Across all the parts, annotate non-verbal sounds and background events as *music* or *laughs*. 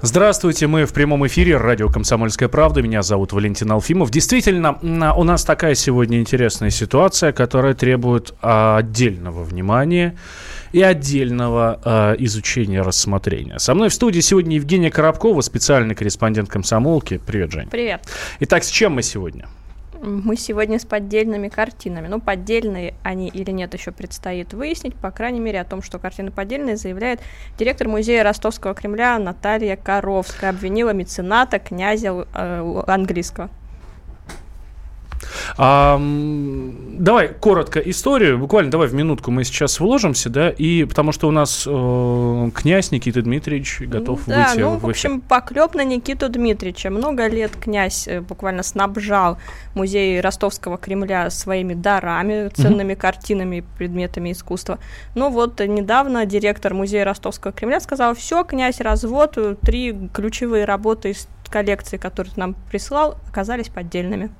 Здравствуйте, мы в прямом эфире радио «Комсомольская правда». Меня зовут Валентин Алфимов. Действительно, у нас такая сегодня интересная ситуация, которая требует отдельного внимания и отдельного э, изучения, рассмотрения. Со мной в студии сегодня Евгения Коробкова, специальный корреспондент комсомолки. Привет, Жень. Привет. Итак, с чем мы сегодня? Мы сегодня с поддельными картинами. Ну, поддельные они или нет, еще предстоит выяснить. По крайней мере, о том, что картины поддельные, заявляет директор музея Ростовского Кремля Наталья Коровская. Обвинила мецената князя э, английского. А, давай коротко историю, буквально давай в минутку мы сейчас вложимся, да, и потому что у нас э, князь Никита Дмитриевич готов да, выйти ну, в, в общем, поклеп на Никиту Дмитриевича. Много лет князь э, буквально снабжал музей Ростовского Кремля своими дарами, ценными mm-hmm. картинами, предметами искусства. Но вот недавно директор музея Ростовского Кремля сказал, все, князь, развод, три ключевые работы из коллекции, которые ты нам прислал, оказались поддельными.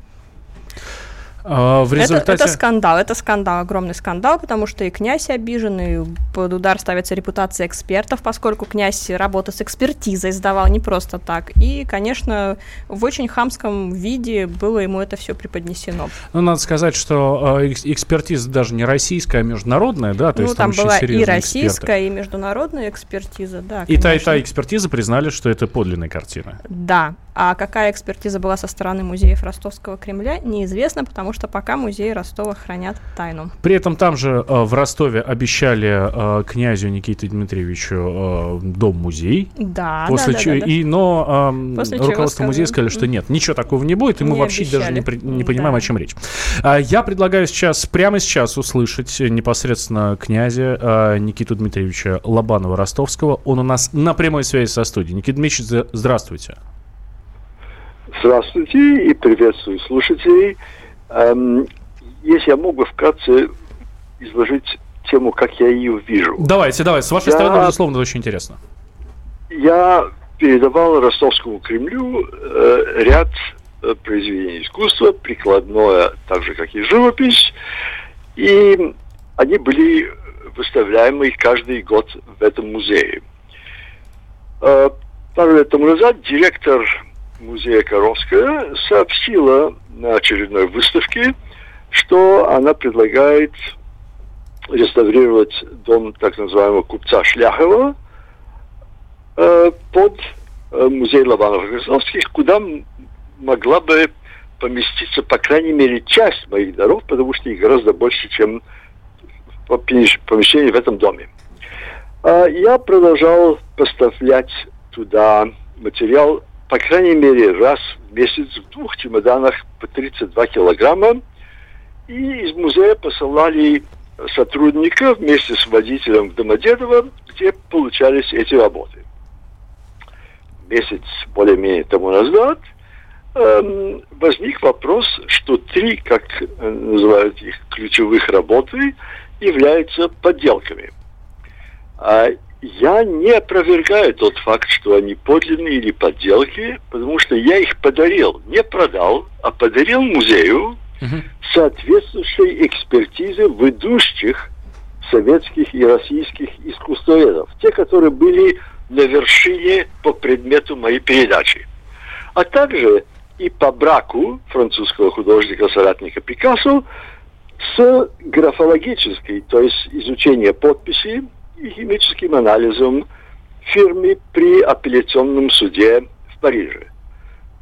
А, в результате... это, это скандал, это скандал, огромный скандал, потому что и князь обижен, и под удар ставится репутация экспертов, поскольку князь работу с экспертизой сдавал не просто так. И, конечно, в очень хамском виде было ему это все преподнесено. Ну, надо сказать, что э, экспертиза даже не российская, а международная, да? То ну, есть там, там была и российская, эксперты. и международная экспертиза, да. И та, и та экспертиза признали, что это подлинная картина. Да, а какая экспертиза была со стороны музеев Ростовского Кремля, неизвестно, потому что пока музеи Ростова хранят тайну. При этом там же э, в Ростове обещали э, князю Никите Дмитриевичу э, дом-музей. Да, после да, чего, да, да. И, но э, После руководство музея сказали, что нет, ничего такого не будет, и мы Не вообще обещали. даже не, при- не понимаем, Да. о чем речь. А, я предлагаю сейчас, прямо сейчас услышать непосредственно князя э, Никиту Дмитриевича Лобанова-Ростовского. Он у нас на прямой связи со студией. Никита Дмитриевич, здравствуйте. Здравствуйте и приветствую слушателей. Эм, если я мог бы вкратце изложить тему, как я ее вижу. Давайте, давайте. С вашей Я- стороны, безусловно, очень интересно. Я передавал Ростовскому Кремлю э, ряд э, произведений искусства, прикладное, так же, как и живопись, и они были выставляемы каждый год в этом музее. Э, пару лет тому назад директор музея Коровская сообщила на очередной выставке, что она предлагает реставрировать дом так называемого купца Шляхова э, под э, музей Лобанов-Красновских, куда м- могла бы поместиться, по крайней мере, часть моих даров, потому что их гораздо больше, чем по- помещ- помещений в этом доме. А Я продолжал поставлять туда материал, по крайней мере, раз в месяц в двух чемоданах по 32 килограмма. И из музея посылали сотрудника вместе с водителем в Домодедово, где получались эти работы. Месяц более-менее тому назад эм, возник вопрос, что три, как э, называют их, ключевых работы являются подделками. Я не опровергаю тот факт, что они подлинные или подделки, потому что я их подарил, не продал, а подарил музею соответствующей экспертизы ведущих советских и российских искусствоведов, те, которые были на вершине по предмету моей передачи. А также и по браку французского художника-соратника Пикассо с графологической, то есть изучение подписи и химическим анализом фирмы при апелляционном суде в Париже.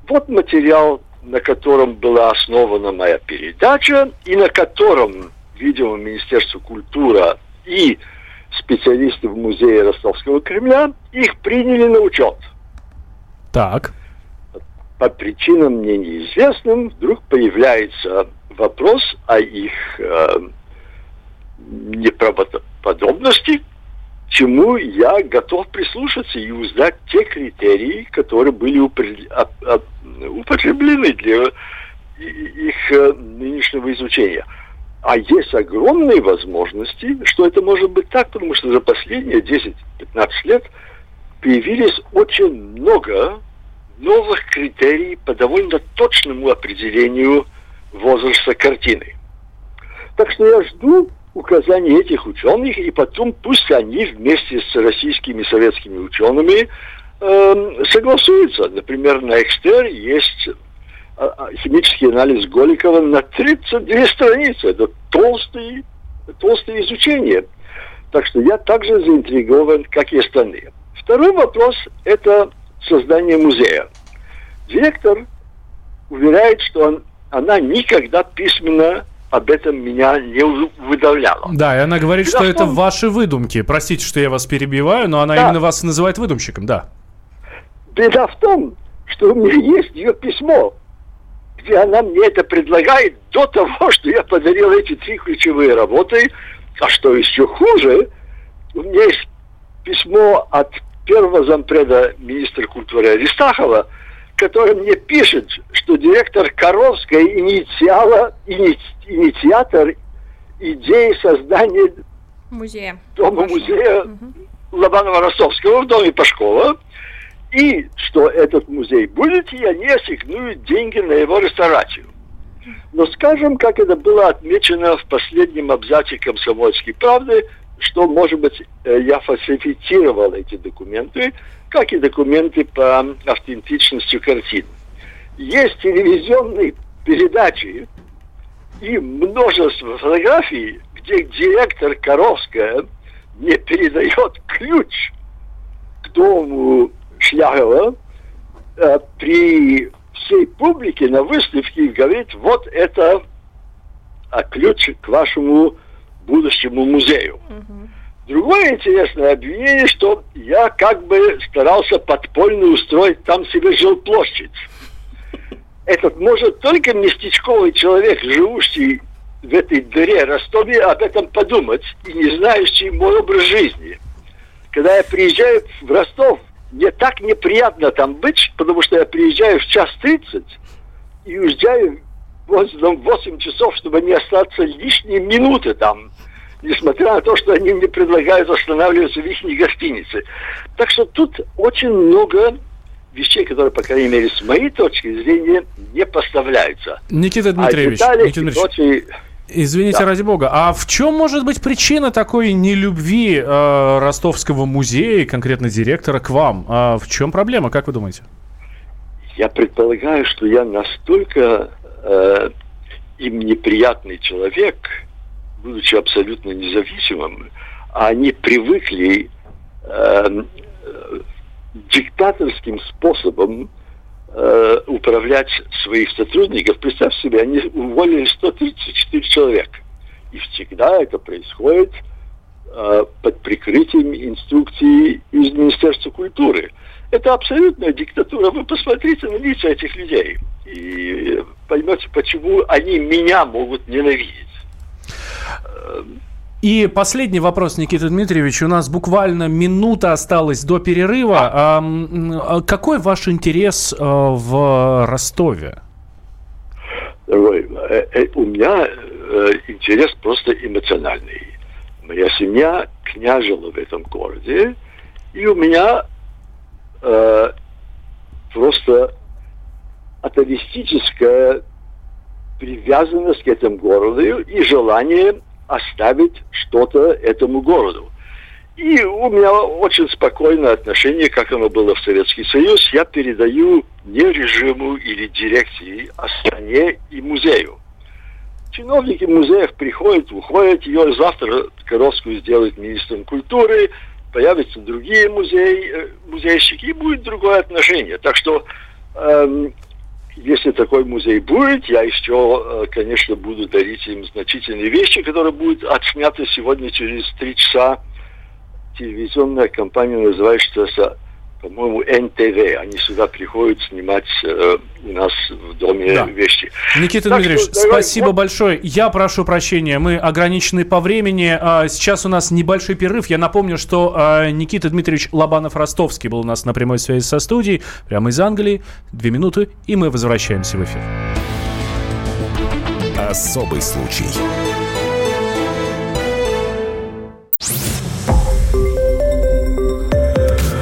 Вот материал, на котором была основана моя передача, и на котором, видимо, Министерство культуры и специалисты в музее Ростовского Кремля их приняли на учет. Так. По причинам мне неизвестным вдруг появляется вопрос о их э, неправдоподобности, чему я готов прислушаться и узнать те критерии, которые были употреблены для их э, нынешнего изучения. А есть огромные возможности, что это может быть так, потому что за последние 10-15 лет появились очень много новых критерий по довольно точному определению возраста картины. Так что я жду указаний этих ученых, и потом пусть они вместе с российскими советскими учеными э, согласуются. Например, на Экстер есть а, а, химический анализ Голикова на 32 страницы. Это толстые, толстое изучение. Так что я также заинтригован, как и остальные. Второй вопрос – это создание музея. Директор уверяет, что он, она никогда письменно об этом меня не выдавляла. Да, и она говорит, Беда что это ваши выдумки. Простите, что я вас перебиваю, но она да. именно вас называет выдумщиком, да. Беда в том, что у меня есть ее письмо, где она мне это предлагает до того, *laughs* что я подарил эти три ключевые работы. А что еще хуже, у меня есть письмо от первого зампреда министра культуры Аристахова, который мне пишет, что директор Коровская инициала, ини, инициатор идеи создания музея. дома музея угу. Лобанова-Ростовского в доме Пашкова, и что этот музей будет, и они ассигнуют деньги на его реставрацию. Но скажем, как это было отмечено в последнем абзаце «Комсомольской правды», что, может быть, э, я фальсифицировал эти документы, как и документы по автентичности картин. Есть телевизионные передачи и множество фотографий, где директор Коровская мне передает ключ к дому Шлягова э, при всей публике на выставке и говорит, вот это а, ключ к вашему будущему музею. Угу. Другое интересное обвинение, что я как бы старался подпольно устроить там себе жилплощадь. Этот может только местечковый человек, живущий в этой дыре Ростове, об этом подумать и не знающий мой образ жизни. Когда я приезжаю в Ростов, мне так неприятно там быть, потому что я приезжаю в час тридцать и уезжаю в 8 часов, чтобы не остаться лишние минуты там несмотря на то, что они мне предлагают останавливаться в их гостинице. Так что тут очень много вещей, которые, по крайней мере, с моей точки зрения, не поставляются. Никита Дмитриевич, а Никита Дмитриевич Извините, да. ради бога. А в чем может быть причина такой нелюбви э, Ростовского музея, конкретно директора, к вам? А в чем проблема, как вы думаете? Я предполагаю, что я настолько э, им неприятный человек, будучи абсолютно независимым, они привыкли э, диктаторским способом э, управлять своих сотрудников. Представь себе, они уволили 134 человека. И всегда это происходит э, под прикрытием инструкций из Министерства культуры. Это абсолютная диктатура. Вы посмотрите на лица этих людей и поймете, почему они меня могут ненавидеть. И последний вопрос, Никита Дмитриевич. У нас буквально минута осталась до перерыва. А, какой ваш интерес э, в Ростове? Дорогой, э, э, у меня интерес просто эмоциональный. Моя семья княжила в этом городе, и у меня э, просто атовистическая привязанность к этому городу и желание оставить что-то этому городу. И у меня очень спокойное отношение, как оно было в Советский Союз. Я передаю не режиму или дирекции, а стране и музею. Чиновники музеев приходят, уходят. Ее завтра Коровскую сделают министром культуры, появятся другие музеи, э, музейщики, и будет другое отношение. Так что эм, если такой музей будет, я еще, э, конечно, буду дарить им значительные вещи, которые будут отсняты сегодня через три часа. Телевизионная компания называется по-моему, НТВ. Они сюда приходят снимать э, у нас в доме да. вещи. Никита так Дмитриевич, что, спасибо вот. большое. Я прошу прощения, мы ограничены по времени. А, сейчас у нас небольшой перерыв. Я напомню, что а, Никита Дмитриевич Лобанов-Ростовский был у нас на прямой связи со студией, прямо из Англии. Две минуты, и мы возвращаемся в эфир. Особый случай.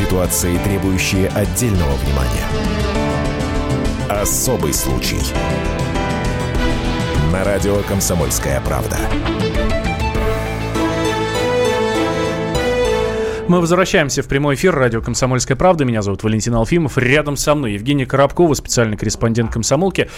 Ситуации, требующие отдельного внимания. Особый случай. На радио «Комсомольская правда». Мы возвращаемся в прямой эфир радио «Комсомольская правда». Меня зовут Валентин Алфимов. Рядом со мной Евгений Коробкова, специальный корреспондент «Комсомолки».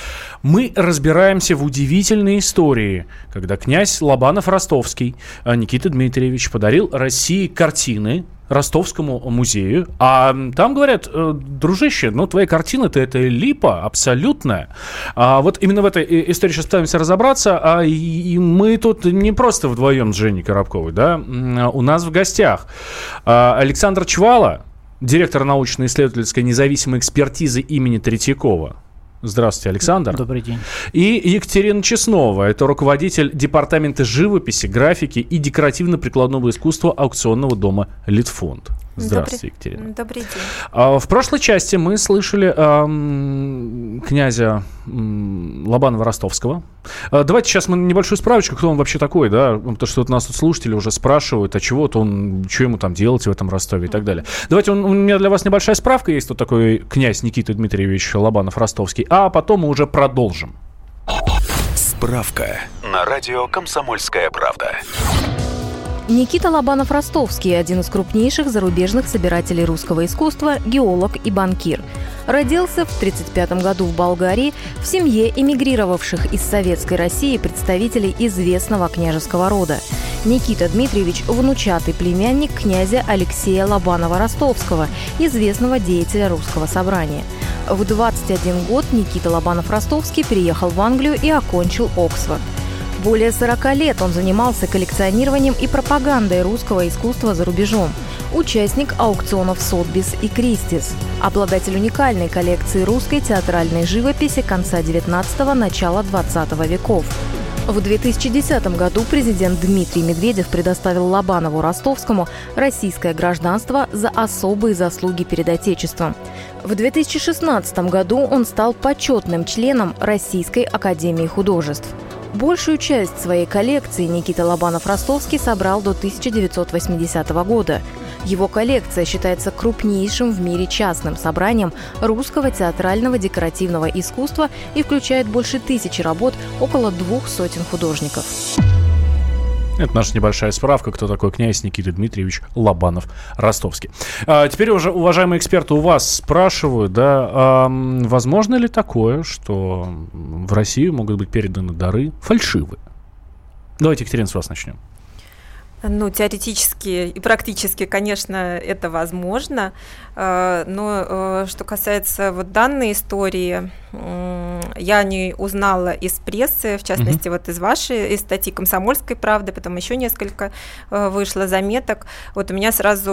Мы разбираемся в удивительной истории, когда князь Лобанов-Ростовский а, Никита Дмитриевич подарил России картины, Ростовскому музею. А там говорят, э, дружище, ну твоя картина-то это липа абсолютная. А вот именно в этой э, истории сейчас пытаемся разобраться. А и мы тут не просто вдвоем с Женей Коробковой, да? У нас в гостях а, Александр Чвала, директор научно-исследовательской независимой экспертизы имени Третьякова. Здравствуйте, Александр. Добрый день. И Екатерина Чеснова. Это руководитель департамента живописи, графики и декоративно-прикладного искусства аукционного дома «Литфонд». Здравствуйте, Добрый, Екатерина. Добрый день. А, в прошлой части мы слышали князя м, Лобанова-Ростовского. А, давайте сейчас мы небольшую справочку, кто он вообще такой, да, потому что вот нас тут слушатели уже спрашивают, а чего вот он, что ему там делать в этом Ростове и так далее. Давайте, он- у меня для вас небольшая справка есть, вот такой князь Никита Дмитриевич Лобанов-Ростовский, а потом мы уже продолжим. Справка на радио «Комсомольская правда». Никита Лобанов-Ростовский – один из крупнейших зарубежных собирателей русского искусства, геолог и банкир. Родился в 1935 году в Болгарии в семье эмигрировавших из Советской России представителей известного княжеского рода. Никита Дмитриевич – внучатый племянник князя Алексея Лобанова-Ростовского, известного деятеля русского собрания. В 21 год Никита Лобанов-Ростовский переехал в Англию и окончил Оксфорд. Более 40 лет он занимался коллекционированием и пропагандой русского искусства за рубежом. Участник аукционов Сотбис и Кристис. Обладатель уникальной коллекции русской театральной живописи конца 19-го, начала 20 веков. В 2010 году президент Дмитрий Медведев предоставил Лобанову Ростовскому российское гражданство за особые заслуги перед Отечеством. В 2016 году он стал почетным членом Российской Академии Художеств. Большую часть своей коллекции Никита Лобанов-Ростовский собрал до 1980 года. Его коллекция считается крупнейшим в мире частным собранием русского театрального декоративного искусства и включает больше тысячи работ около двух сотен художников. Это наша небольшая справка, кто такой князь Никита Дмитриевич Лобанов-Ростовский. А, теперь уже, уважаемые эксперты, у вас спрашивают, да, а, возможно ли такое, что в Россию могут быть переданы дары фальшивые? Давайте, Екатерина, с вас начнем. Ну, теоретически и практически, конечно, это возможно. Э, Но э, что касается вот данной истории, я не узнала из прессы, в частности, вот из вашей, из статьи «Комсомольской правды», потом еще несколько э, вышло заметок. Вот у меня сразу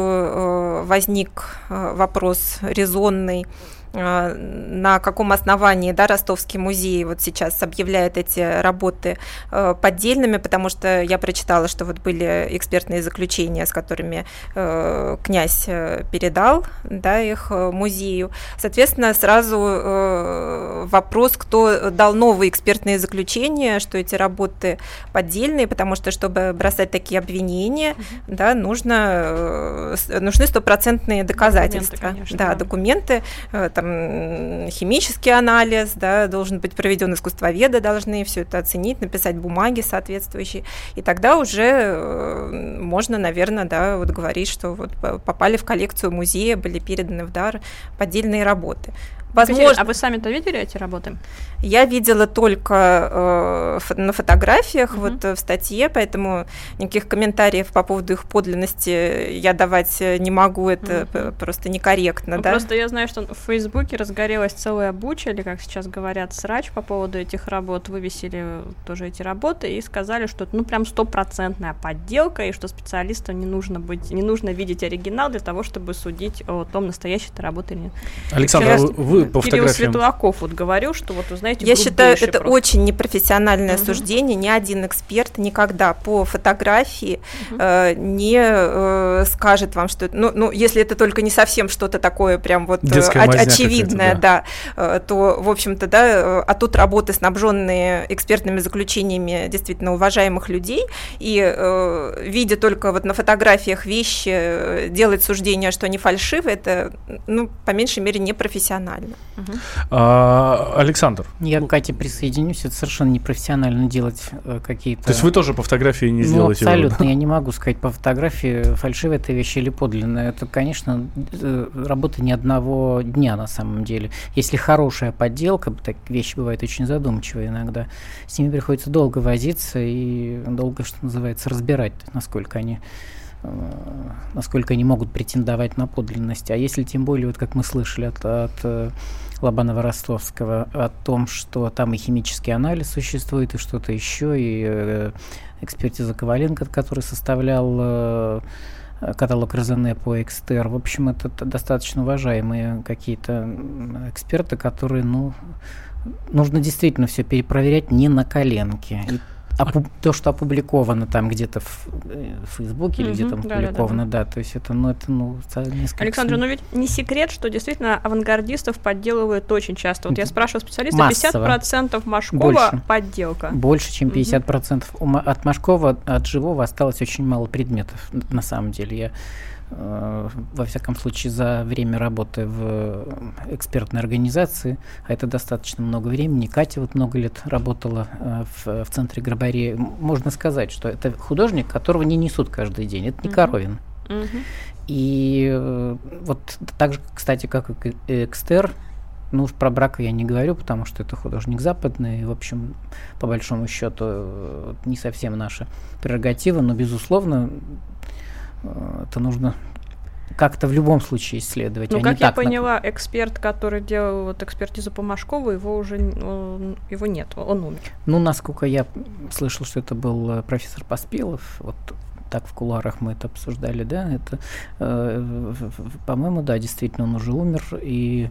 возник вопрос резонный, на каком основании да, Ростовский музей вот сейчас объявляет эти работы э, поддельными, потому что я прочитала, что вот были экспертные заключения, с которыми э, князь э, передал да, их э, музею. Соответственно, сразу э, вопрос, кто дал новые экспертные заключения, что эти работы поддельные, потому что, чтобы бросать такие обвинения, да, нужно, э, нужны стопроцентные доказательства. конечно, да, да. документы, э, там химический анализ, да, должен быть проведен искусствоведы, должны все это оценить, написать бумаги соответствующие, и тогда уже э, можно, наверное, да, вот говорить, что вот п- попали в коллекцию музея, были переданы в дар поддельные работы. Возможно, а вы сами-то видели эти работы? я видела только э, на фотографиях, Мгм. вот э, в статье, поэтому никаких комментариев по поводу их подлинности я давать не могу, это п- просто некорректно, Ну, да. Просто я знаю, что в Фейсбуке разгорелась целая буча, или как сейчас говорят, срач по поводу этих работ. Вывесили тоже эти работы и сказали, что это ну прям стопроцентная подделка, и что специалистам не нужно быть, не нужно видеть оригинал для того, чтобы судить о том, настоящая это работа или нет. Александр, а Сейчас- вы, вы по Кирилл фотографиям... Светлаков вот говорил, что вот, вы знаете, Я считаю, это просто. очень непрофессиональное Мгм. суждение. Ни один эксперт никогда по фотографии Мгм. э, не э, скажет вам, что... Ну, ну, если это только не совсем что-то такое прям вот э, Детская очевидное, какая-то, да, э, то, в общем-то, да, э, а тут работы, снабженные экспертными заключениями действительно уважаемых людей, и э, видя только вот на фотографиях вещи, э, делать суждение, что они фальшивы, это, ну, по меньшей мере, непрофессионально. А, Александр, Я к Кате присоединюсь, это совершенно непрофессионально делать э, какие-то... то есть вы тоже по фотографии не Ну, сделаете абсолютно, я не могу сказать по фотографии, фальшивая это вещь или подлинная. Это, конечно, э, работа не одного дня на самом деле. Если хорошая подделка, так вещи бывают очень задумчивые иногда, с ними приходится долго возиться и долго, что называется, разбирать, насколько они э, насколько они могут претендовать на подлинность. А если тем более, вот как мы слышали от, от э, Лобанова-Ростовского, о том, что там и химический анализ существует, и что-то еще, и э, экспертиза Коваленко, который составлял э, каталог РЗН по Экстер. В общем, это достаточно уважаемые какие-то эксперты, которые, ну, нужно действительно все перепроверять не на коленке. И опу- то, что опубликовано там где-то в, э, в Фейсбуке или Мгм, где-то да-да-да. опубликовано, да, то есть это, ну, это, ну, несколько Александр, ну ведь не секрет, что действительно авангардистов подделывают очень часто. Вот я спрашиваю специалиста, массово. 50% Машкова Больше. подделка. Больше, чем Мгм. 50%. У Ма- от Машкова, от живого осталось очень мало предметов, на самом деле. Я, во всяком случае, за время работы в э, экспертной организации, а это достаточно много времени, Катя вот много лет работала э, в, в центре Грабари, можно сказать, что это художник, которого не несут каждый день, это не Мгм. Коровин. Мгм. И э, вот так же, кстати, как и Экстер, ну уж про брака я не говорю, потому что это художник западный, в общем, по большому счету, э, не совсем наша прерогатива, но, безусловно, э, это нужно как-то в любом случае исследовать. Ну, а не как я так на- поняла, эксперт, который делал вот экспертизу по Машкову, его уже он- его нет, он умер. Ну, насколько я слышал, что это был э, профессор Поспелов, вот так в кулуарах мы это обсуждали, да, это, э, по-моему, да, действительно, он уже умер, и,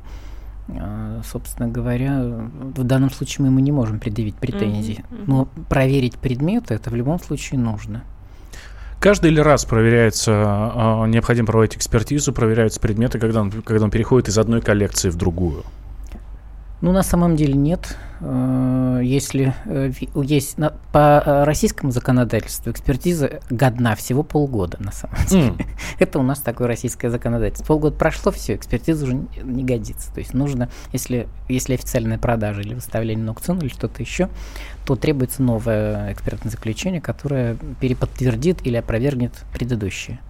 э, собственно говоря, в данном случае мы ему не можем предъявить претензий, мгм. но проверить предметы это в любом случае нужно. Каждый ли раз проверяется, а, необходимо проводить экспертизу, проверяются предметы, когда он, когда он переходит из одной коллекции в другую? Ну, на самом деле нет. Э, Если э, есть на- по э, российскому законодательству экспертиза годна всего полгода, на самом деле. М. *laughs* Это у нас такое российское законодательство. Полгода прошло, все, экспертиза уже не- не годится. То есть нужно, если, если официальная продажа или выставление на аукцион или что-то еще, то требуется новое экспертное заключение, которое переподтвердит или опровергнет предыдущее.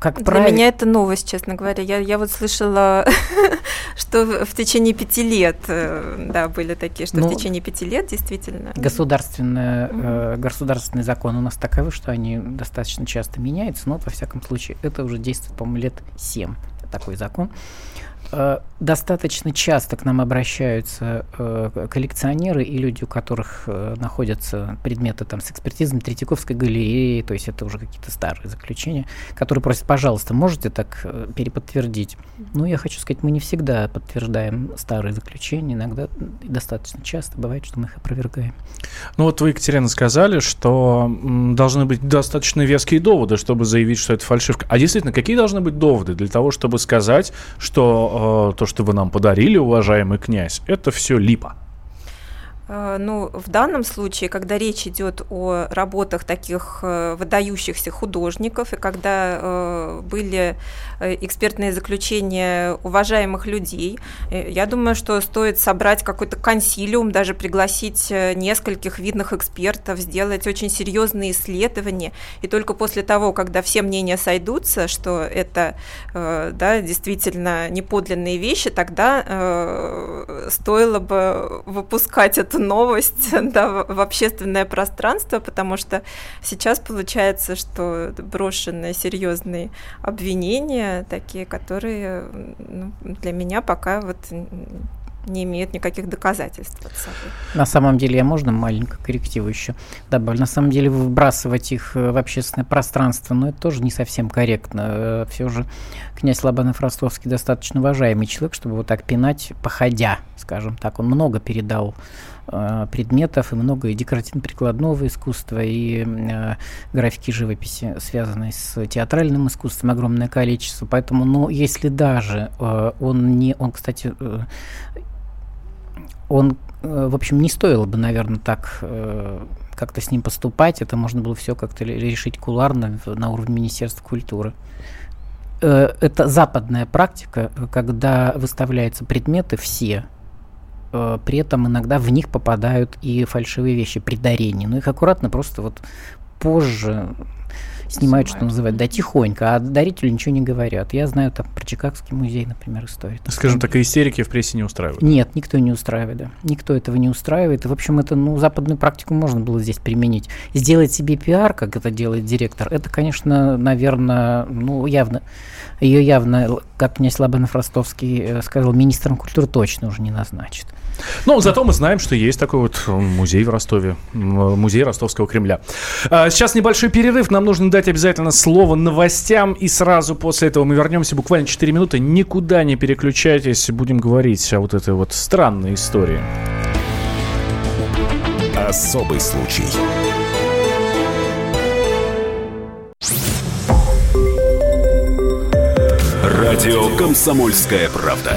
Как Для правило, меня это новость, честно говоря. Я, я вот слышала, *laughs* что в течение пяти лет, э, да, были такие, что Ну, в течение пяти лет действительно. Государственная, э, государственный закон у нас таковы, что они достаточно часто меняются, но, во всяком случае, это уже действует, по-моему, лет 7, такой закон. Э, Достаточно часто к нам обращаются э, коллекционеры и люди, у которых э, находятся предметы там с экспертизами Третьяковской галереи, то есть это уже какие-то старые заключения, которые просят, пожалуйста, можете так переподтвердить? Ну, я хочу сказать, мы не всегда подтверждаем старые заключения, иногда достаточно часто бывает, что мы их опровергаем. Ну вот вы, Екатерина, сказали, что должны быть достаточно веские доводы, чтобы заявить, что это фальшивка. А действительно, какие должны быть доводы для того, чтобы сказать, что то, что вы нам подарили, уважаемый князь, это все липа? Э, Ну, в данном случае, когда речь идет о работах таких э, выдающихся художников, и когда э, были экспертные заключения уважаемых людей, я думаю, что стоит собрать какой-то консилиум, даже пригласить нескольких видных экспертов, сделать очень серьезные исследования, и только после того, когда все мнения сойдутся, что это да, действительно неподлинные вещи, тогда стоило бы выпускать эту новость *laughs* да, в, общественное пространство, потому что сейчас получается, что брошены серьезные обвинения, такие, которые ну, для меня пока вот не имеют никаких доказательств под собой. На самом деле, я можно маленькую коррективу еще добавлю? На самом деле, выбрасывать их в общественное пространство, но ну, это тоже не совсем корректно. Все же князь Лобанов Ростовский достаточно уважаемый человек, чтобы вот так пинать, походя, скажем так. Он много передал э, предметов и много и декоративно-прикладного искусства, и э, графики живописи, связанной с театральным искусством, огромное количество. Поэтому, ну, если даже э, он не... Он, кстати, э, он, э, в общем, не стоило бы, наверное, так э, как-то с ним поступать. Это можно было все как-то решить куларно на уровне Министерства культуры. Э, это западная практика, когда выставляются предметы все, э, при этом иногда в них попадают и фальшивые вещи при дарении. Но их аккуратно просто вот позже снимают, что называется, да, тихонько, а дарителю ничего не говорят. Я знаю там про Чикагский музей, например, историю. Скажем так, истерики в прессе не устраивают? Нет, никто не устраивает, да. Никто этого не устраивает. И, в общем, это, ну, западную практику можно было здесь применить. Сделать себе пиар, как это делает директор, это, конечно, наверное, ну, явно, ее явно, как князь Лобанов Ростовский э, сказал, министром культуры точно уже не назначит. Ну, зато мы знаем, что есть такой вот музей в Ростове, музей Ростовского Кремля. А, сейчас небольшой перерыв, нам нужно дать обязательно слово новостям, и сразу после этого мы вернемся буквально 4 минуты. Никуда не переключайтесь, будем говорить о вот этой вот странной истории. Особый случай. Радио «Комсомольская правда».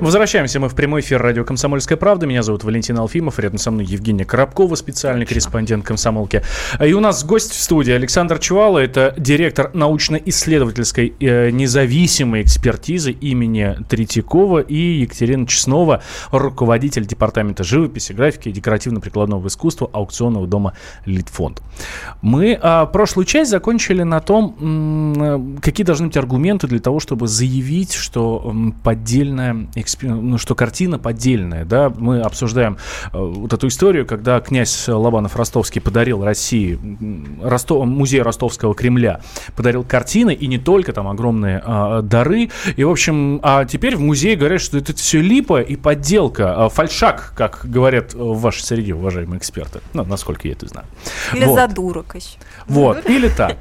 Возвращаемся мы в прямой эфир радио «Комсомольская правда». Меня зовут Валентин Алфимов. Рядом со мной Евгения Коробкова, специальный корреспондент «Комсомолки». И у нас гость в студии Александр Чувало. Это директор научно-исследовательской э, независимой экспертизы имени Третьякова и Екатерина Чеснова, руководитель департамента живописи, графики и декоративно-прикладного искусства аукционного дома «Литфонд». Мы а, прошлую часть закончили на том, м, какие должны быть аргументы для того, чтобы заявить, что поддельная ну, что картина поддельная, да, мы обсуждаем э, вот эту историю, когда князь Лобанов Ростовский подарил России, Ростов, музей Ростовского Кремля, подарил картины, и не только там огромные а, дары, и, в общем, а теперь в музее говорят, что это все липа и подделка, а, фальшак, как говорят в вашей среде, уважаемые эксперты, ну, насколько я это знаю. Или вот. задурок еще. Вот, или так.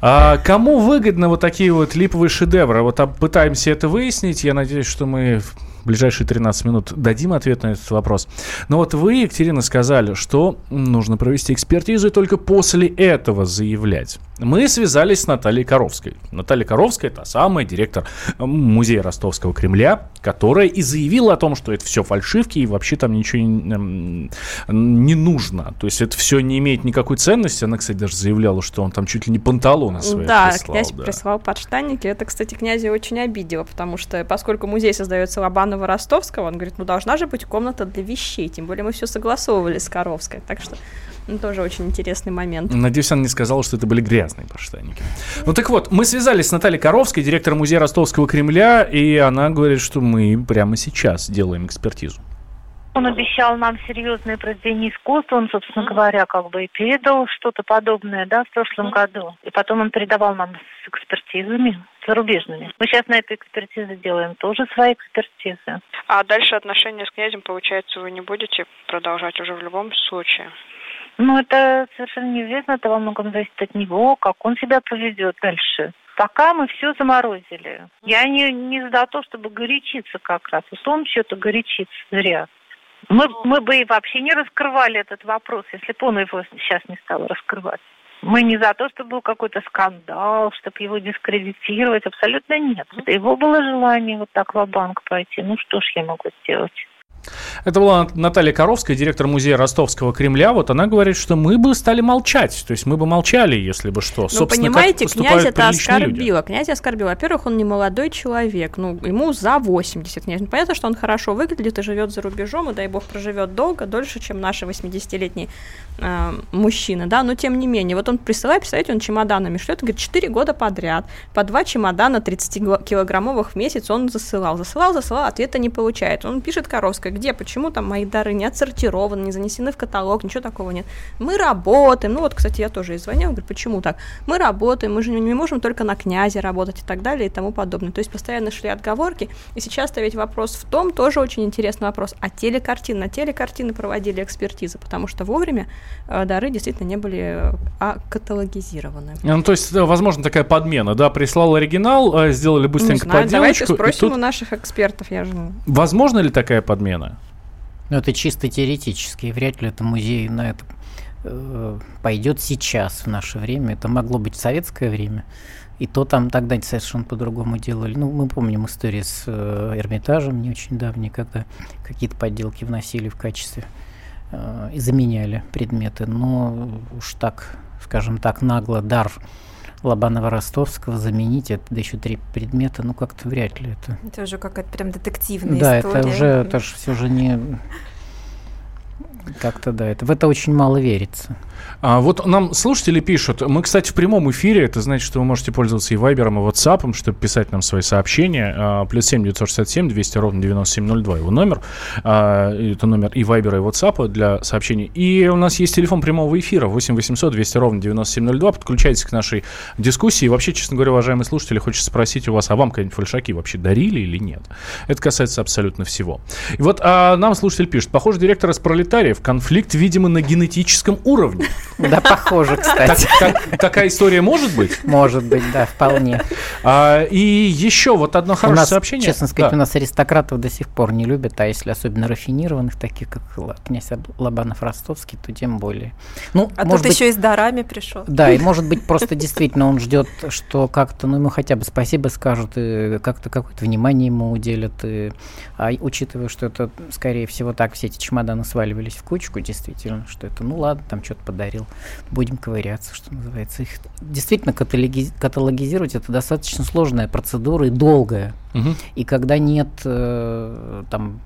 А, кому выгодно вот такие вот липовые шедевры? Вот а, пытаемся это выяснить, я надеюсь, что мы ближайшие 13 минут дадим ответ на этот вопрос. Но вот вы, Екатерина, сказали, что нужно провести экспертизу и только после этого заявлять. Мы связались с Натальей Коровской. Наталья Коровская – это самая директор музея Ростовского Кремля, которая и заявила о том, что это все фальшивки и вообще там ничего не, не нужно. То есть это все не имеет никакой ценности. Она, кстати, даже заявляла, что он там чуть ли не панталоны свои да, прислал. Князь да, прислал подштанники. Это, кстати, князя очень обидело, потому что поскольку музей создается Лобанова Ростовского, он говорит, ну должна же быть комната для вещей. Тем более мы все согласовывали с Коровской. Так что ну, тоже очень интересный момент. Надеюсь, она не сказала, что это были грязные подштанники. Ну так вот, мы связались с Натальей Коровской, директором музея Ростовского Кремля, и она говорит, что мы прямо сейчас делаем экспертизу. Он обещал нам серьезные произведения искусства, он, собственно говоря, как бы и передал что-то подобное, да, в прошлом году. И потом он передавал нам с экспертизами зарубежными. Мы сейчас на этой экспертизе делаем тоже свои экспертизы. А дальше отношения с князем, получается, вы не будете продолжать уже в любом случае? Ну, это совершенно неизвестно, это во многом зависит от него, как он себя поведет дальше. Пока мы все заморозили. Я не, не за то, чтобы горячиться как раз. Он что-то горячится зря. Мы, мы бы и вообще не раскрывали этот вопрос, если бы он его сейчас не стал раскрывать. Мы не за то, чтобы был какой-то скандал, чтобы его дискредитировать. Абсолютно нет. Это его было желание вот так в банк пойти. Ну что ж я могу сделать? Это была Наталья Коровская, директор музея Ростовского Кремля. Вот она говорит, что мы бы стали молчать. То есть мы бы молчали, если бы что. Ну, Собственно, понимаете, князь это приличные люди. оскорбило. Князь оскорбил. Во-первых, он не молодой человек. Ну, ему за 80 князь. Ну, понятно, что он хорошо выглядит и живет за рубежом, и дай бог проживет долго, дольше, чем наши 80-летние э, мужчины, да, но тем не менее, вот он присылает, представляете, он чемоданами шлет, говорит, 4 года подряд, по два чемодана 30-килограммовых в месяц он засылал, засылал, засылал, ответа не получает. Он пишет Коровской, где, почему там мои дары не отсортированы, не занесены в каталог, ничего такого нет. Мы работаем, ну вот, кстати, я тоже ей звонила, говорю, почему так? Мы работаем, мы же не можем только на князе работать и так далее и тому подобное. То есть постоянно шли отговорки, и сейчас-то ведь вопрос в том, тоже очень интересный вопрос, а телекартины, на телекартины проводили экспертизы, потому что вовремя э, дары действительно не были э, а, каталогизированы. Ну, то есть, э, возможно, такая подмена, да, прислал оригинал, э, сделали быстренько Не знаю, давайте подделочку. и спросим тут- у наших экспертов, я же... Возможно ли такая подмена? Ну, это чисто теоретически. Вряд ли это музей на это э, пойдет сейчас, в наше время. Это могло быть в советское время. И то там тогда совершенно по-другому делали. Ну, мы помним истории с э, Эрмитажем не очень давние, когда какие-то подделки вносили в качестве э, и заменяли предметы. Но уж так, скажем так, нагло дар Лобанова-Ростовского заменить, это да еще три предмета, ну как-то вряд ли это. Это уже какая-то прям детективная Да, история. это уже, это же все же не... Как-то да, это, в это очень мало верится. А, вот нам слушатели пишут, мы, кстати, в прямом эфире, это значит, что вы можете пользоваться и Вайбером, и WhatsApp, чтобы писать нам свои сообщения. А, плюс 7 967 200 ровно 9702 его номер. А, это номер и Вайбера, и WhatsApp для сообщений. И у нас есть телефон прямого эфира 8 800 200 ровно 9702. Подключайтесь к нашей дискуссии. И вообще, честно говоря, уважаемые слушатели, хочется спросить у вас, а вам какие-нибудь фальшаки вообще дарили или нет? Это касается абсолютно всего. И вот а, нам слушатель пишет, похоже, директор из пролетариев, конфликт, видимо, на генетическом уровне. Да, похоже, кстати. так- такая история может быть? Может быть, да, вполне. А, и еще вот одно хорошее сообщение. честно сказать, у нас аристократов до сих пор не любят, а если особенно рафинированных, таких как князь Лобанов-Ростовский, то тем более. Ну, А тут еще и с дарами пришел. Да, и может быть просто действительно он ждет, что как-то, ну ему хотя бы спасибо скажут, и как-то какое-то внимание ему уделят. И, а учитывая, что это, скорее всего, так все эти чемоданы сваливались в кучку, действительно, что это, ну ладно, там что-то подарил, будем ковыряться, что называется. Их действительно каталоги- каталогизировать это достаточно сложная процедура и долгая. Мгм. И когда нет э, там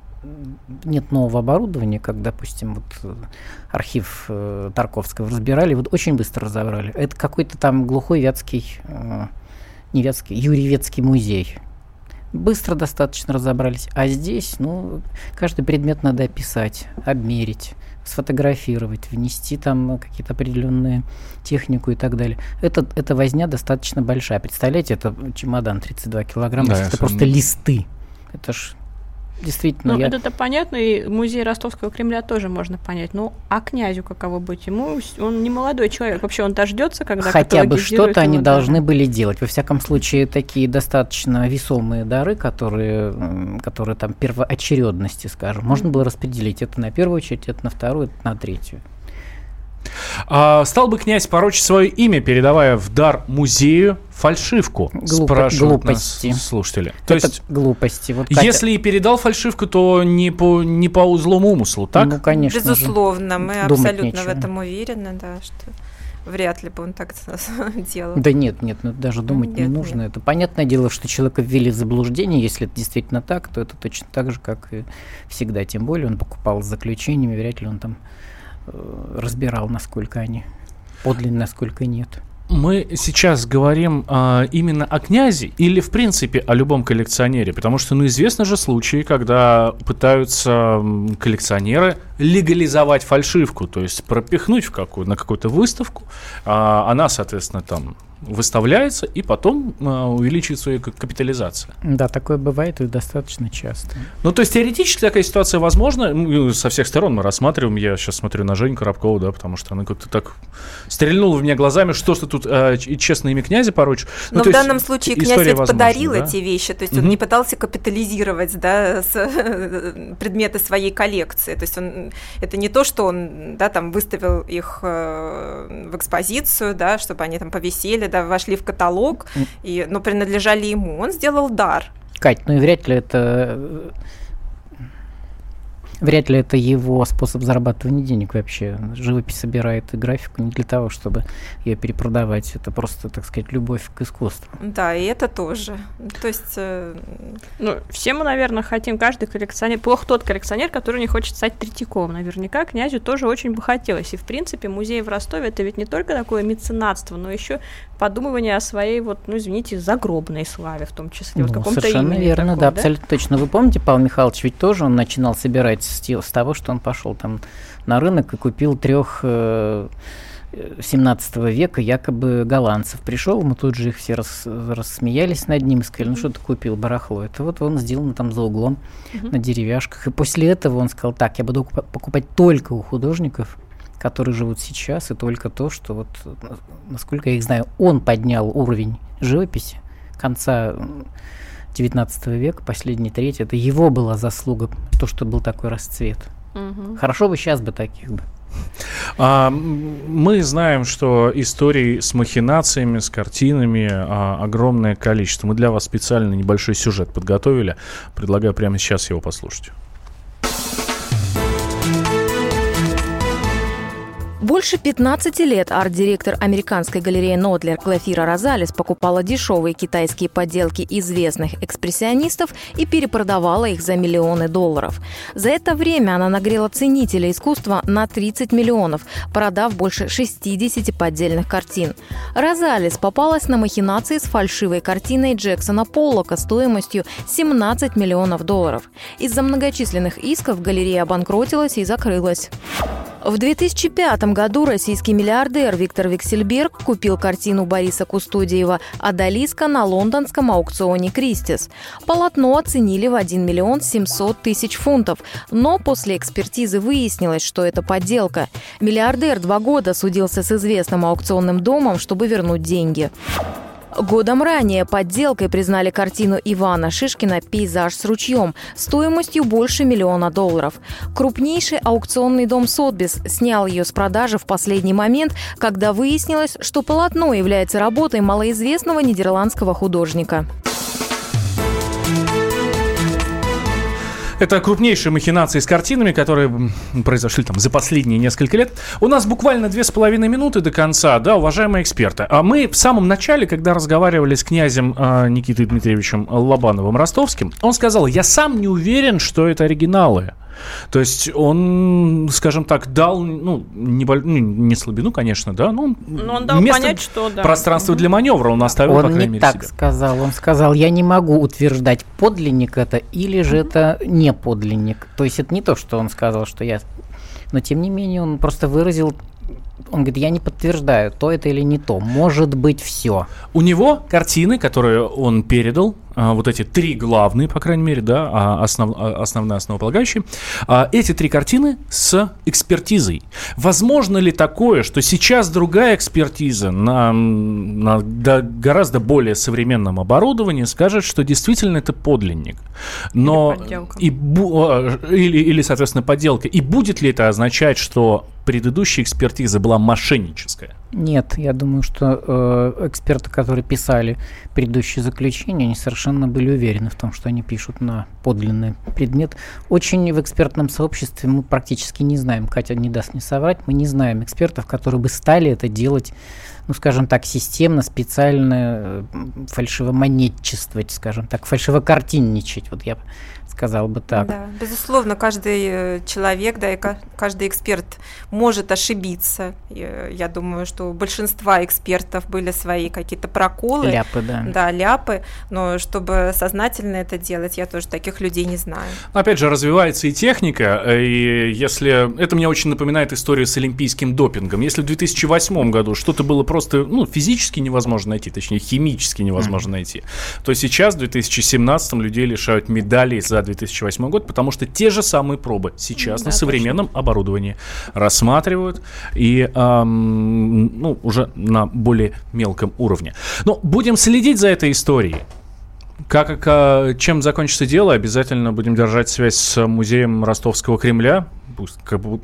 нет нового оборудования, как, допустим, вот э, архив э, Тарковского разбирали, вот очень быстро разобрали. Это какой-то там глухой вятский, э, не вятский, Юрьевецкий музей. Быстро достаточно разобрались. А здесь, ну, каждый предмет надо описать, обмерить, сфотографировать, внести там какие-то определенные технику и так далее. Это, эта возня достаточно большая. Представляете, это чемодан 32 килограмма, Да, это просто листы. Это ж действительно... Ну, я- это-то понятно, и музей Ростовского Кремля тоже можно понять. Ну, а князю каково быть? Ему он не молодой человек. Вообще он дождется, когда Хотя бы что-то они должны были делать. Во всяком случае, такие достаточно весомые дары, которые, которые там первоочередности, скажем, можно было распределить. Это на первую очередь, это на вторую, это на третью. А, стал бы князь порочить свое имя, передавая в дар музею фальшивку? Глупо- спрашивают глупости. нас слушатели. То это есть, глупости. Вот Катя- если и передал фальшивку, то не по, не по злому умыслу, так? Ну, конечно же. Безусловно, мы Думать абсолютно в нечего. этом уверены, да, что вряд ли бы он так *laughs* делал. Да нет, нет, ну даже думать не Нет, нужно. Это понятное дело, что человека ввели в заблуждение. Если это действительно так, то это точно так же, как и всегда. Тем более он покупал с заключениями, вряд ли он там разбирал, насколько они подлинны, насколько нет. Мы сейчас говорим а, именно о князе или, в принципе, о любом коллекционере? Потому что, ну, известны же случаи, когда пытаются коллекционеры легализовать фальшивку, то есть пропихнуть в какую, на какую-то выставку, а, она, соответственно, там выставляется, и потом а, увеличивается ее капитализация. Да, такое бывает и достаточно часто. Ну, то есть теоретически такая ситуация возможна. Ну, со всех сторон мы рассматриваем. Я сейчас смотрю на Женю Коробкову, да, потому что она как-то так стрельнула в меня глазами, что ж ты тут э, ч- честное имя князя порочишь. Ну, Но в данном случае князь ведь возможна, подарил да? эти вещи, то есть Мгм. он не пытался капитализировать да, с- предметы своей коллекции. То есть он, это не то, что он да, там выставил их э, в экспозицию, да, чтобы они там повисели, да, вошли в каталог, и, но принадлежали ему. Он сделал дар. Кать, ну и вряд ли это... Вряд ли это его способ зарабатывания денег вообще. Живопись собирает и графику не для того, чтобы ее перепродавать. Это просто, так сказать, любовь к искусству. Да, и это тоже. То есть... Э... Ну, все мы, наверное, хотим, каждый коллекционер... Плохо тот коллекционер, который не хочет стать Третьяковым. Наверняка князю тоже очень бы хотелось. И, в принципе, музей в Ростове это ведь не только такое меценатство, но еще подумывание о своей, вот, ну, извините, загробной славе в том числе. Ну, вот совершенно верно, таком, да, да, абсолютно точно. Вы помните, Павел Михайлович ведь тоже он начинал собирать с, с того, что он пошел там на рынок и купил трех э, 17 века якобы голландцев. Пришел, мы тут же их все рас, рассмеялись над ним и сказали, ну что ты купил барахло? Это вот он сделан там за углом uh-huh. на деревяшках. И после этого он сказал, так, я буду покупать только у художников, которые живут сейчас, и только то, что вот, насколько я их знаю, он поднял уровень живописи конца 19 века, последний третий, это его была заслуга, то, что был такой расцвет. Угу. Хорошо бы сейчас бы таких бы. А, мы знаем, что историй с махинациями, с картинами а, огромное количество. Мы для вас специально небольшой сюжет подготовили. Предлагаю прямо сейчас его послушать. Больше 15 лет арт-директор американской галереи Нодлер Глафира Розалес покупала дешевые китайские подделки известных экспрессионистов и перепродавала их за миллионы долларов. За это время она нагрела ценителя искусства на 30 миллионов, продав больше 60 поддельных картин. Розалес попалась на махинации с фальшивой картиной Джексона Поллока стоимостью 17 миллионов долларов. Из-за многочисленных исков галерея обанкротилась и закрылась. В 2005 году российский миллиардер Виктор Виксельберг купил картину Бориса Кустудиева «Адалиска» на лондонском аукционе «Кристис». Полотно оценили в 1 миллион 700 тысяч фунтов, но после экспертизы выяснилось, что это подделка. Миллиардер два года судился с известным аукционным домом, чтобы вернуть деньги. Годом ранее подделкой признали картину Ивана Шишкина «Пейзаж с ручьем» стоимостью больше миллиона долларов. Крупнейший аукционный дом Сотбис снял ее с продажи в последний момент, когда выяснилось, что полотно является работой малоизвестного нидерландского художника. Это крупнейшие махинации с картинами, которые произошли там за последние несколько лет. У нас буквально две с половиной минуты до конца, да, уважаемые эксперты. А мы в самом начале, когда разговаривали с князем э, Никитой Дмитриевичем Лобановым Ростовским, он сказал, я сам не уверен, что это оригиналы. То есть он, скажем так, дал, ну, не, ну, не слабину, конечно, да, но, но он дал место, понять, что да. Пространство для маневра он оставил, он по крайней не мере, так себе. сказал. Он сказал, я не могу утверждать, подлинник это или же это не подлинник. То есть это не то, что он сказал, что я... Но тем не менее он просто выразил он говорит, я не подтверждаю, то это или не то. Может быть все. У него картины, которые он передал, а, вот эти три главные, по крайней мере, да, а, основ, а, основные, основополагающие, эти три картины с экспертизой. Возможно ли такое, что сейчас другая экспертиза на, на да, гораздо более современном оборудовании скажет, что действительно это подлинник? Но или, и, или, или, соответственно, подделка. И будет ли это означать, что предыдущая экспертиза была мошенническая? Нет, я думаю, что э, эксперты, которые писали предыдущие заключения, они совершенно были уверены в том, что они пишут на подлинный предмет. Очень в экспертном сообществе мы практически не знаем, Катя не даст не соврать, мы не знаем экспертов, которые бы стали это делать, ну, скажем так, системно, специально э, фальшивомонетчествовать, скажем так, фальшивокартинничать. Вот я сказал бы так. Да, безусловно, каждый э, человек, да, и каждый эксперт может ошибиться. Я думаю, что у большинства экспертов были свои какие-то проколы. Ляпы, да. Да, ляпы. Но чтобы сознательно это делать, я тоже таких людей не знаю. Опять же, развивается и техника, и если... Это мне очень напоминает историю с олимпийским допингом. Если в 2008 году что-то было просто, ну, физически невозможно найти, точнее, химически невозможно mm. найти, то сейчас, в 2017 людей лишают медалей за 2008 год, потому что те же самые пробы сейчас да, на современном точно. оборудовании рассматривают и эм, ну, уже на более мелком уровне. Но будем следить за этой историей. Как, как, чем закончится дело, обязательно будем держать связь с музеем Ростовского Кремля.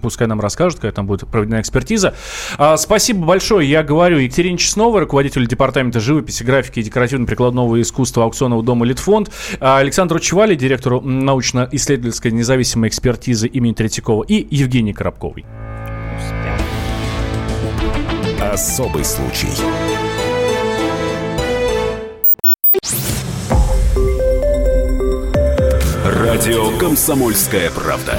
Пускай нам расскажут, когда там будет проведена экспертиза. А, спасибо большое. Я говорю Екатерине Чесновой, руководитель департамента живописи, графики и декоративно-прикладного искусства аукционного дома «Литфонд», а Александру Чували, директору научно-исследовательской независимой экспертизы имени Третьякова и Евгении Коробковой. Особый случай. Радио «Комсомольская правда».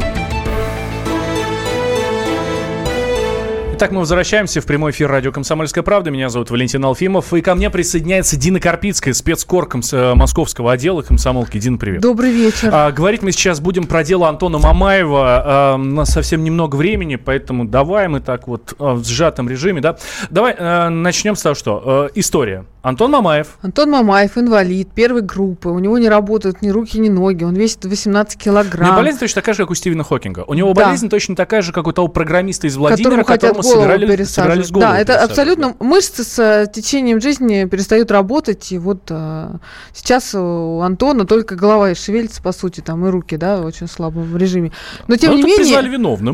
Итак, мы возвращаемся в прямой эфир радио «Комсомольская правда». Меня зовут Валентин Алфимов. И ко мне присоединяется Дина Карпицкая, спецкор комс... Э, московского отдела комсомолки. Дина, привет. Добрый вечер. А, говорить мы сейчас будем про дело Антона Мамаева. А, у нас совсем немного времени, поэтому давай мы так вот а, в сжатом режиме. Да? Давай а, начнем с того, что а, история. Антон Мамаев. Антон Мамаев, инвалид первой группы. У него не работают ни руки, ни ноги. Он весит 18 килограмм. У него болезнь точно такая же, как у Стивена Хокинга. У него да. болезнь точно такая же, как у того программиста из Владимира, которому собирали, собирались голову Да, это абсолютно... Да. Мышцы с э, течением жизни перестают работать. И вот а, сейчас у Антона только голова и шевелится, по сути, там и руки, да, в очень слабом режиме. Но тем Но не менее...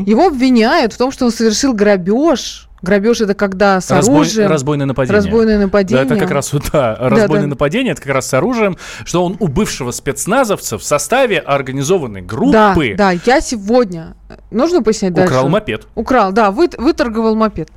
Его обвиняют в том, что он совершил грабеж Грабеж это когда с Разбой, оружием. Разбойное нападение. Разбойное нападение. Да, это как раз да, разбойное да, да. нападение, это как раз с оружием, что он у бывшего спецназовца в составе организованной группы. Да, да, я сегодня, нужно пояснять украл дальше? Украл мопед. Украл, да, вы, выторговал мопед.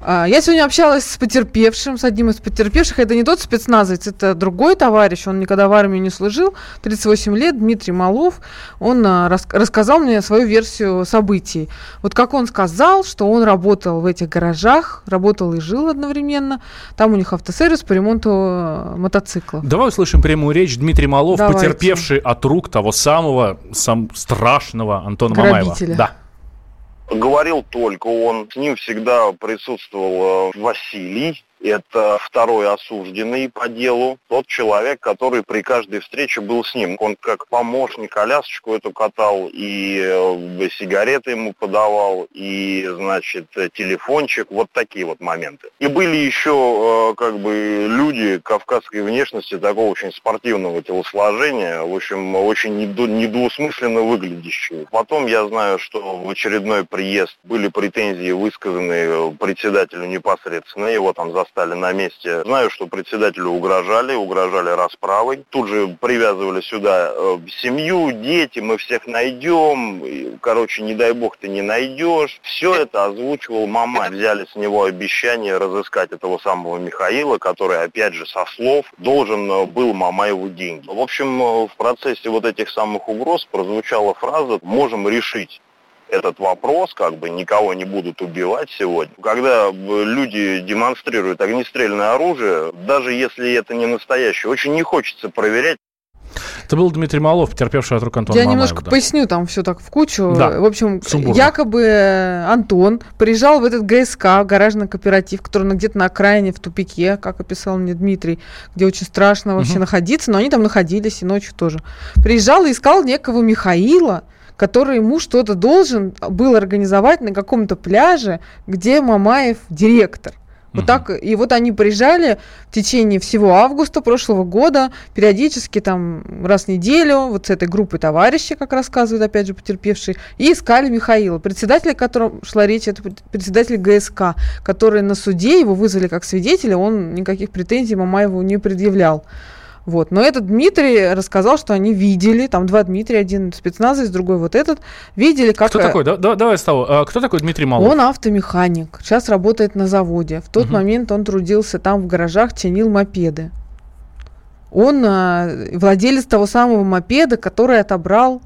А, я сегодня общалась с потерпевшим, с одним из потерпевших. Это не тот спецназовец, это другой товарищ. Он никогда в армии не служил. 38 лет, Дмитрий Малов. Он а, рас рассказал мне свою версию событий. Вот как он сказал, что он работал в этих гаражах, работал и жил одновременно. Там у них автосервис по ремонту а, мотоциклов. Давай услышим прямую речь. Дмитрий Малов, Давайте. потерпевший от рук того самого, сам страшного Антона Грабителя. Мамаева. Да. Говорил только он. С ним всегда присутствовал э, Василий, это второй осужденный по делу, тот человек, который при каждой встрече был с ним. Он как помощник колясочку эту катал, и э, сигареты ему подавал, и, значит, телефончик, вот такие вот моменты. И были еще, э, как бы, люди кавказской внешности, такого очень спортивного телосложения, в общем, очень недвусмысленно выглядящие. Потом я знаю, что в очередной приезд были претензии высказаны председателю непосредственно, его там за застали на месте. Знаю, что председателю угрожали, угрожали расправой. Тут же привязывали сюда э, семью, дети, мы всех найдем. Короче, не дай бог ты не найдешь. Все это озвучивал мама. Взяли с него обещание разыскать этого самого Михаила, который, опять же, со слов должен э, был Мамаеву деньги. В общем, э, в процессе вот этих самых угроз прозвучала фраза «можем решить этот вопрос, как бы никого не будут убивать сегодня. Когда люди демонстрируют огнестрельное оружие, даже если это не настоящее, очень не хочется проверять. Это был Дмитрий Малов, потерпевший от рук Антона Я Мамаева, немножко да. поясню там все так в кучу. Да, в общем, сумбурно. якобы э, Антон приезжал в этот ГСК, гаражный кооператив, который где-то на окраине, в тупике, как описал мне Дмитрий, где очень страшно вообще угу. находиться, но они там находились и ночью тоже. Приезжал и искал некого Михаила, который ему что-то должен был организовать на каком-то пляже, где Мамаев директор. Вот uh так, и вот они приезжали в течение всего августа прошлого года, периодически там раз в неделю, вот с этой группой товарищей, как рассказывают опять же потерпевшие, и искали Михаила. Председатель, о котором шла речь, это председатель ГСК, который на суде, его вызвали как свидетеля, он никаких претензий Мамаеву не предъявлял. Вот. Но этот Дмитрий рассказал, что они видели, там два Дмитрия, один спецназовец, другой вот этот, видели, как... Кто такой? Да, да, давай с того. А, кто такой Дмитрий Малов? Он автомеханик, сейчас работает на заводе. В тот угу. момент он трудился там в гаражах, чинил мопеды. Он а, владелец того самого мопеда, который отобрал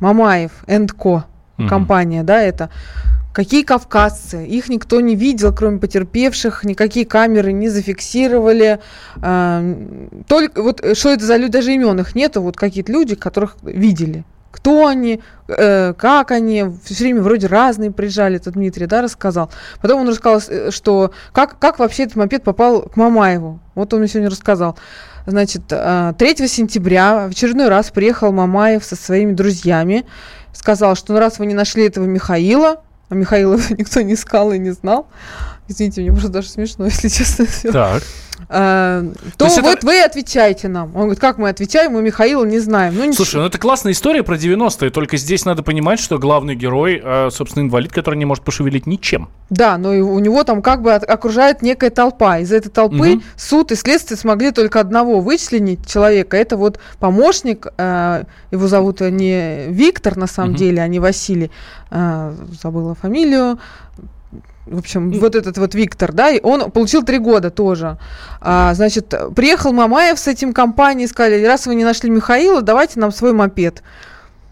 Мамаев, Эндко, угу. компания, да, это Какие кавказцы? Их никто не видел, кроме потерпевших, никакие камеры не зафиксировали. А, только вот э, что это за люди, даже имен их нету, вот какие-то люди, которых видели. Кто они, э, как они, все время вроде разные приезжали, это Дмитрий, да, рассказал. Потом он рассказал, э, что как, как вообще этот мопед попал к Мамаеву. Вот он мне сегодня рассказал. Значит, 3 э, сентября в очередной раз приехал Мамаев со своими друзьями, сказал, что ну, раз вы не нашли этого Михаила, а Михаила *laughs* никто не искал и не знал. Извините, мне просто даже смешно, *laughs* если честно. Так. А, то, то вот это... вы отвечаете нам. Он говорит, как мы отвечаем, мы Михаила не знаем. Ну, Слушай, ну это классная история про 90-е, только здесь надо понимать, что главный герой, а, собственно, инвалид, который не может пошевелить ничем. Да, но у него там как бы окружает некая толпа. Из этой толпы угу. суд и следствие смогли только одного вычленить человека. Это вот помощник, э, его зовут не Виктор на самом угу. деле, а не Василий. Э, забыла фамилию в общем, вот этот вот Виктор, да, и он получил три года тоже. А, значит, приехал Мамаев с этим компанией, сказали, раз вы не нашли Михаила, давайте нам свой мопед.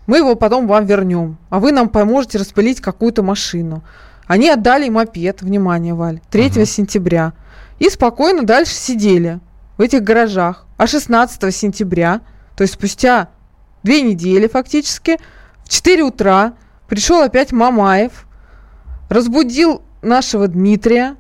Мы его потом вам вернем, а вы нам поможете распылить какую-то машину. Они отдали мопед, внимание, Валь, 3 uh-huh. сентября. И спокойно дальше сидели в этих гаражах. А 16 сентября, то есть спустя две недели фактически, в 4 утра пришел опять Мамаев, разбудил нашего Дмитрия.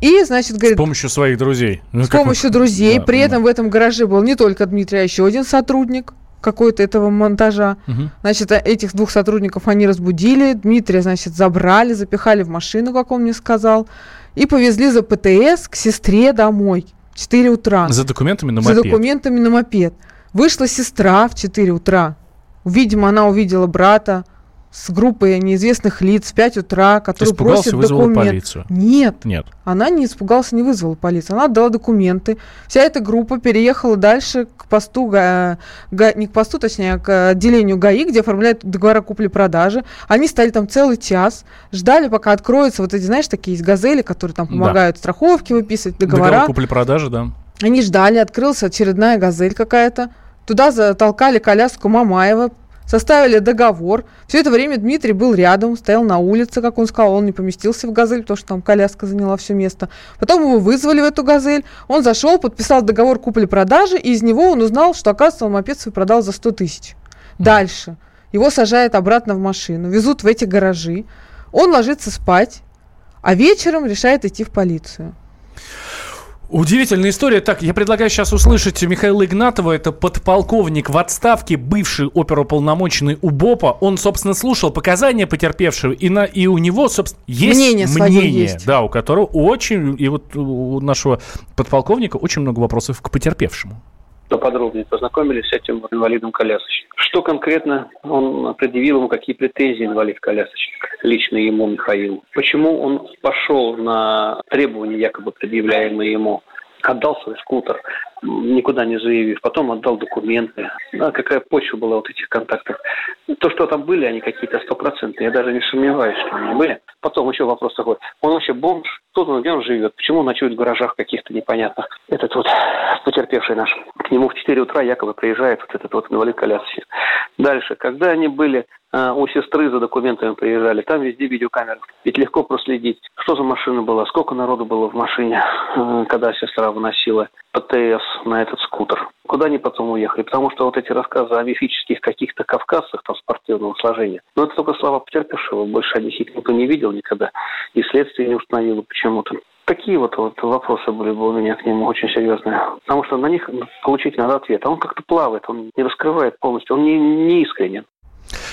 И, значит, говорит... С помощью своих друзей. Ну, с помощью друзей. Да, При этом в этом гараже был не только Дмитрий, а еще один сотрудник какой-то этого монтажа. Угу. Значит, э, этих двух сотрудников они разбудили. Дмитрия, значит, забрали, запихали в машину, как он мне сказал. И повезли за ПТС к сестре домой. 4 утра. За документами на мопед. За документами на мопед. Вышла сестра в 4 утра. Видимо, она увидела брата с группой неизвестных лиц в 5 утра, которые испугался, просят документ. полицию? Нет. Нет. Она не испугалась, не вызвала полицию. Она отдала документы. Вся эта группа переехала дальше к посту, га, га, не к посту, точнее, к отделению ГАИ, где оформляют договора купли-продажи. Они стали там целый час, ждали, пока откроются вот эти, знаешь, такие есть газели, которые там помогают да. страховки выписывать, договора. Договор купли-продажи, да. Они ждали, открылась очередная газель какая-то. Туда затолкали коляску Мамаева, составили договор. Все это время Дмитрий был рядом, стоял на улице, как он сказал, он не поместился в «Газель», потому что там коляска заняла все место. Потом его вызвали в эту «Газель», он зашел, подписал договор купли-продажи, и из него он узнал, что, оказывается, он мопед свой продал за 100 тысяч. Дальше. Его сажают обратно в машину, везут в эти гаражи, он ложится спать, а вечером решает идти в полицию. Удивительная история. Так, я предлагаю сейчас услышать Михаила Игнатова. Это подполковник в отставке, бывший оперуполномоченный УБОПа. Он, собственно, слушал показания потерпевшего, и, на, и у него, собственно, есть мнение, мнение есть. да, у которого очень, и вот у нашего подполковника очень много вопросов к потерпевшему поподробнее познакомились с этим инвалидом-колясочником. Что конкретно он предъявил ему, какие претензии инвалид-колясочник, лично ему, Михаилу. Почему он пошел на требования, якобы предъявляемые ему, отдал свой скутер, никуда не заявив, потом отдал документы. А какая почва была вот этих контактов. То, что там были, они какие-то стопроцентные, я даже не сомневаюсь, что они были. Потом еще вопрос такой, он вообще бомж, тут он где он живет, почему ночует в гаражах каких-то непонятных. Этот вот потерпевший наш, к нему в 4 утра якобы приезжает вот этот вот инвалид-колясочник. Дальше, когда они были э, у сестры за документами приезжали, там везде видеокамеры. Ведь легко проследить, что за машина была, сколько народу было в машине, э, когда сестра выносила ПТС на этот скутер. Куда они потом уехали? Потому что вот эти рассказы о мифических каких-то кавказцах там спортивного сложения, ну это только слова потерпевшего, больше о них никто не видел никогда, и следствие не установило почему-то. Такие вот, вот вопросы были бы у меня к нему очень серьезные. Потому что на них получить надо ответ. А он как-то плавает, он не раскрывает полностью, он не, не искренен.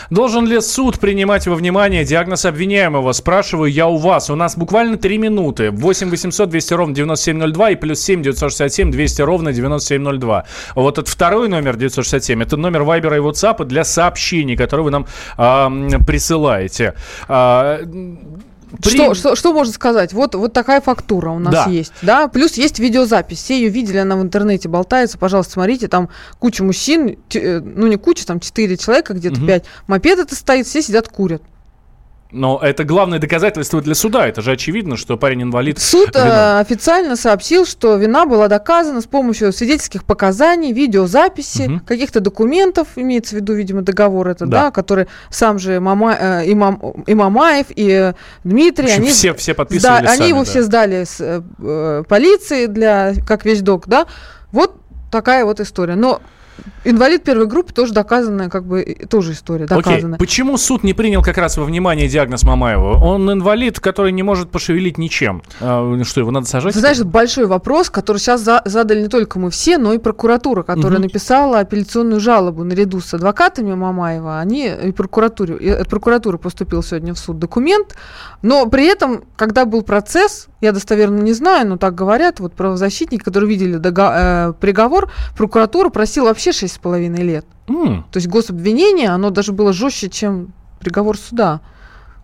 Должен ли суд принимать во внимание диагноз обвиняемого? Спрашиваю я у вас. У нас буквально три минуты. 8 800 200 ровно 9702 и плюс 7 967 200 ровно 9702. Вот этот второй номер 967, это номер Вайбера и WhatsApp для сообщений, которые вы нам э, присылаете. Э, при... Что, что, что можно сказать? Вот, вот такая фактура у нас да. есть. Да? Плюс есть видеозапись. Все ее видели, она в интернете болтается. Пожалуйста, смотрите, там куча мужчин, э, ну не куча, там 4 человека, где-то угу. 5. Мопед это стоит, все сидят, курят. Но это главное доказательство для суда. Это же очевидно, что парень инвалид. Суд э, официально сообщил, что вина была доказана с помощью свидетельских показаний, видеозаписи, угу. каких-то документов, имеется в виду, видимо, договор это, да, да который сам же Мама, э, и, Мам, и Мамаев, и э, Дмитрий, общем, они, все, все подписывали да, сами, они его да. все сдали с э, э, полиции для, как вещдок, да. Вот такая вот история. Но Инвалид первой группы тоже доказанная, как бы, тоже история доказанная. Окей. Почему суд не принял как раз во внимание диагноз Мамаева? Он инвалид, который не может пошевелить ничем. А, что, его надо сажать? Ты знаешь, большой вопрос, который сейчас за задали не только мы все, но и прокуратура, которая угу. написала апелляционную жалобу наряду с адвокатами Мамаева. Они и прокуратуре, и прокуратура поступил сегодня в суд документ, но при этом, когда был процесс, я достоверно не знаю, но так говорят, вот правозащитники, которые видели дого- э, приговор, прокуратура просила вообще 6,5 лет. Mm. То есть гособвинение, оно даже было жестче, чем приговор суда.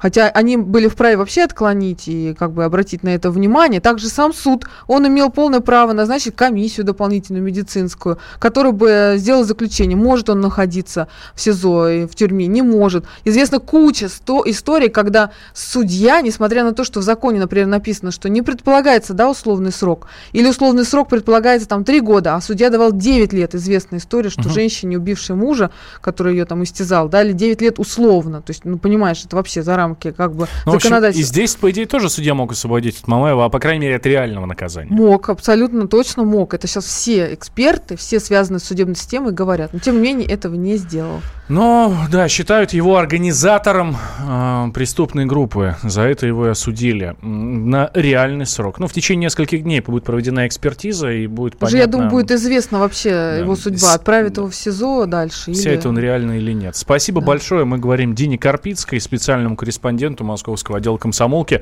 Хотя они были вправе вообще отклонить и как бы обратить на это внимание. Также сам суд, он имел полное право назначить комиссию дополнительную медицинскую, которая бы сделала заключение, может он находиться в СИЗО и в тюрьме, не может. Известна куча сто историй, когда судья, несмотря на то, что в законе, например, написано, что не предполагается да, условный срок, или условный срок предполагается там 3 года, а судья давал 9 лет, известная история, что угу. женщине, убившей мужа, который ее там истязал, дали 9 лет условно. То есть, ну, понимаешь, это вообще за рамками рамки как бы ну, законодательства. И здесь, по идее, тоже судья мог освободить от Мамаева, а по крайней мере от реального наказания. Мог, абсолютно точно мог. Это сейчас все эксперты, все связанные с судебной системой говорят. Но тем не менее этого не сделал. Но, да, считают его организатором э, преступной группы. За это его и осудили на реальный срок. Ну, в течение нескольких дней будет проведена экспертиза и будет понятно... Уже, я думаю, будет известно вообще да. его судьба. Отправит его в СИЗО дальше. Сядет или... он реально или нет. Спасибо да. большое. Мы говорим Дине Карпицкой, специальному корреспонденту московского отдела комсомолки.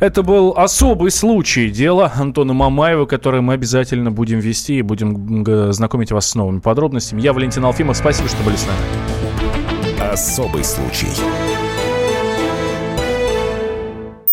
Это был особый случай дела Антона Мамаева, который мы обязательно будем вести и будем знакомить вас с новыми подробностями. Я Валентин Алфимов. Спасибо, что были с нами. Особый случай.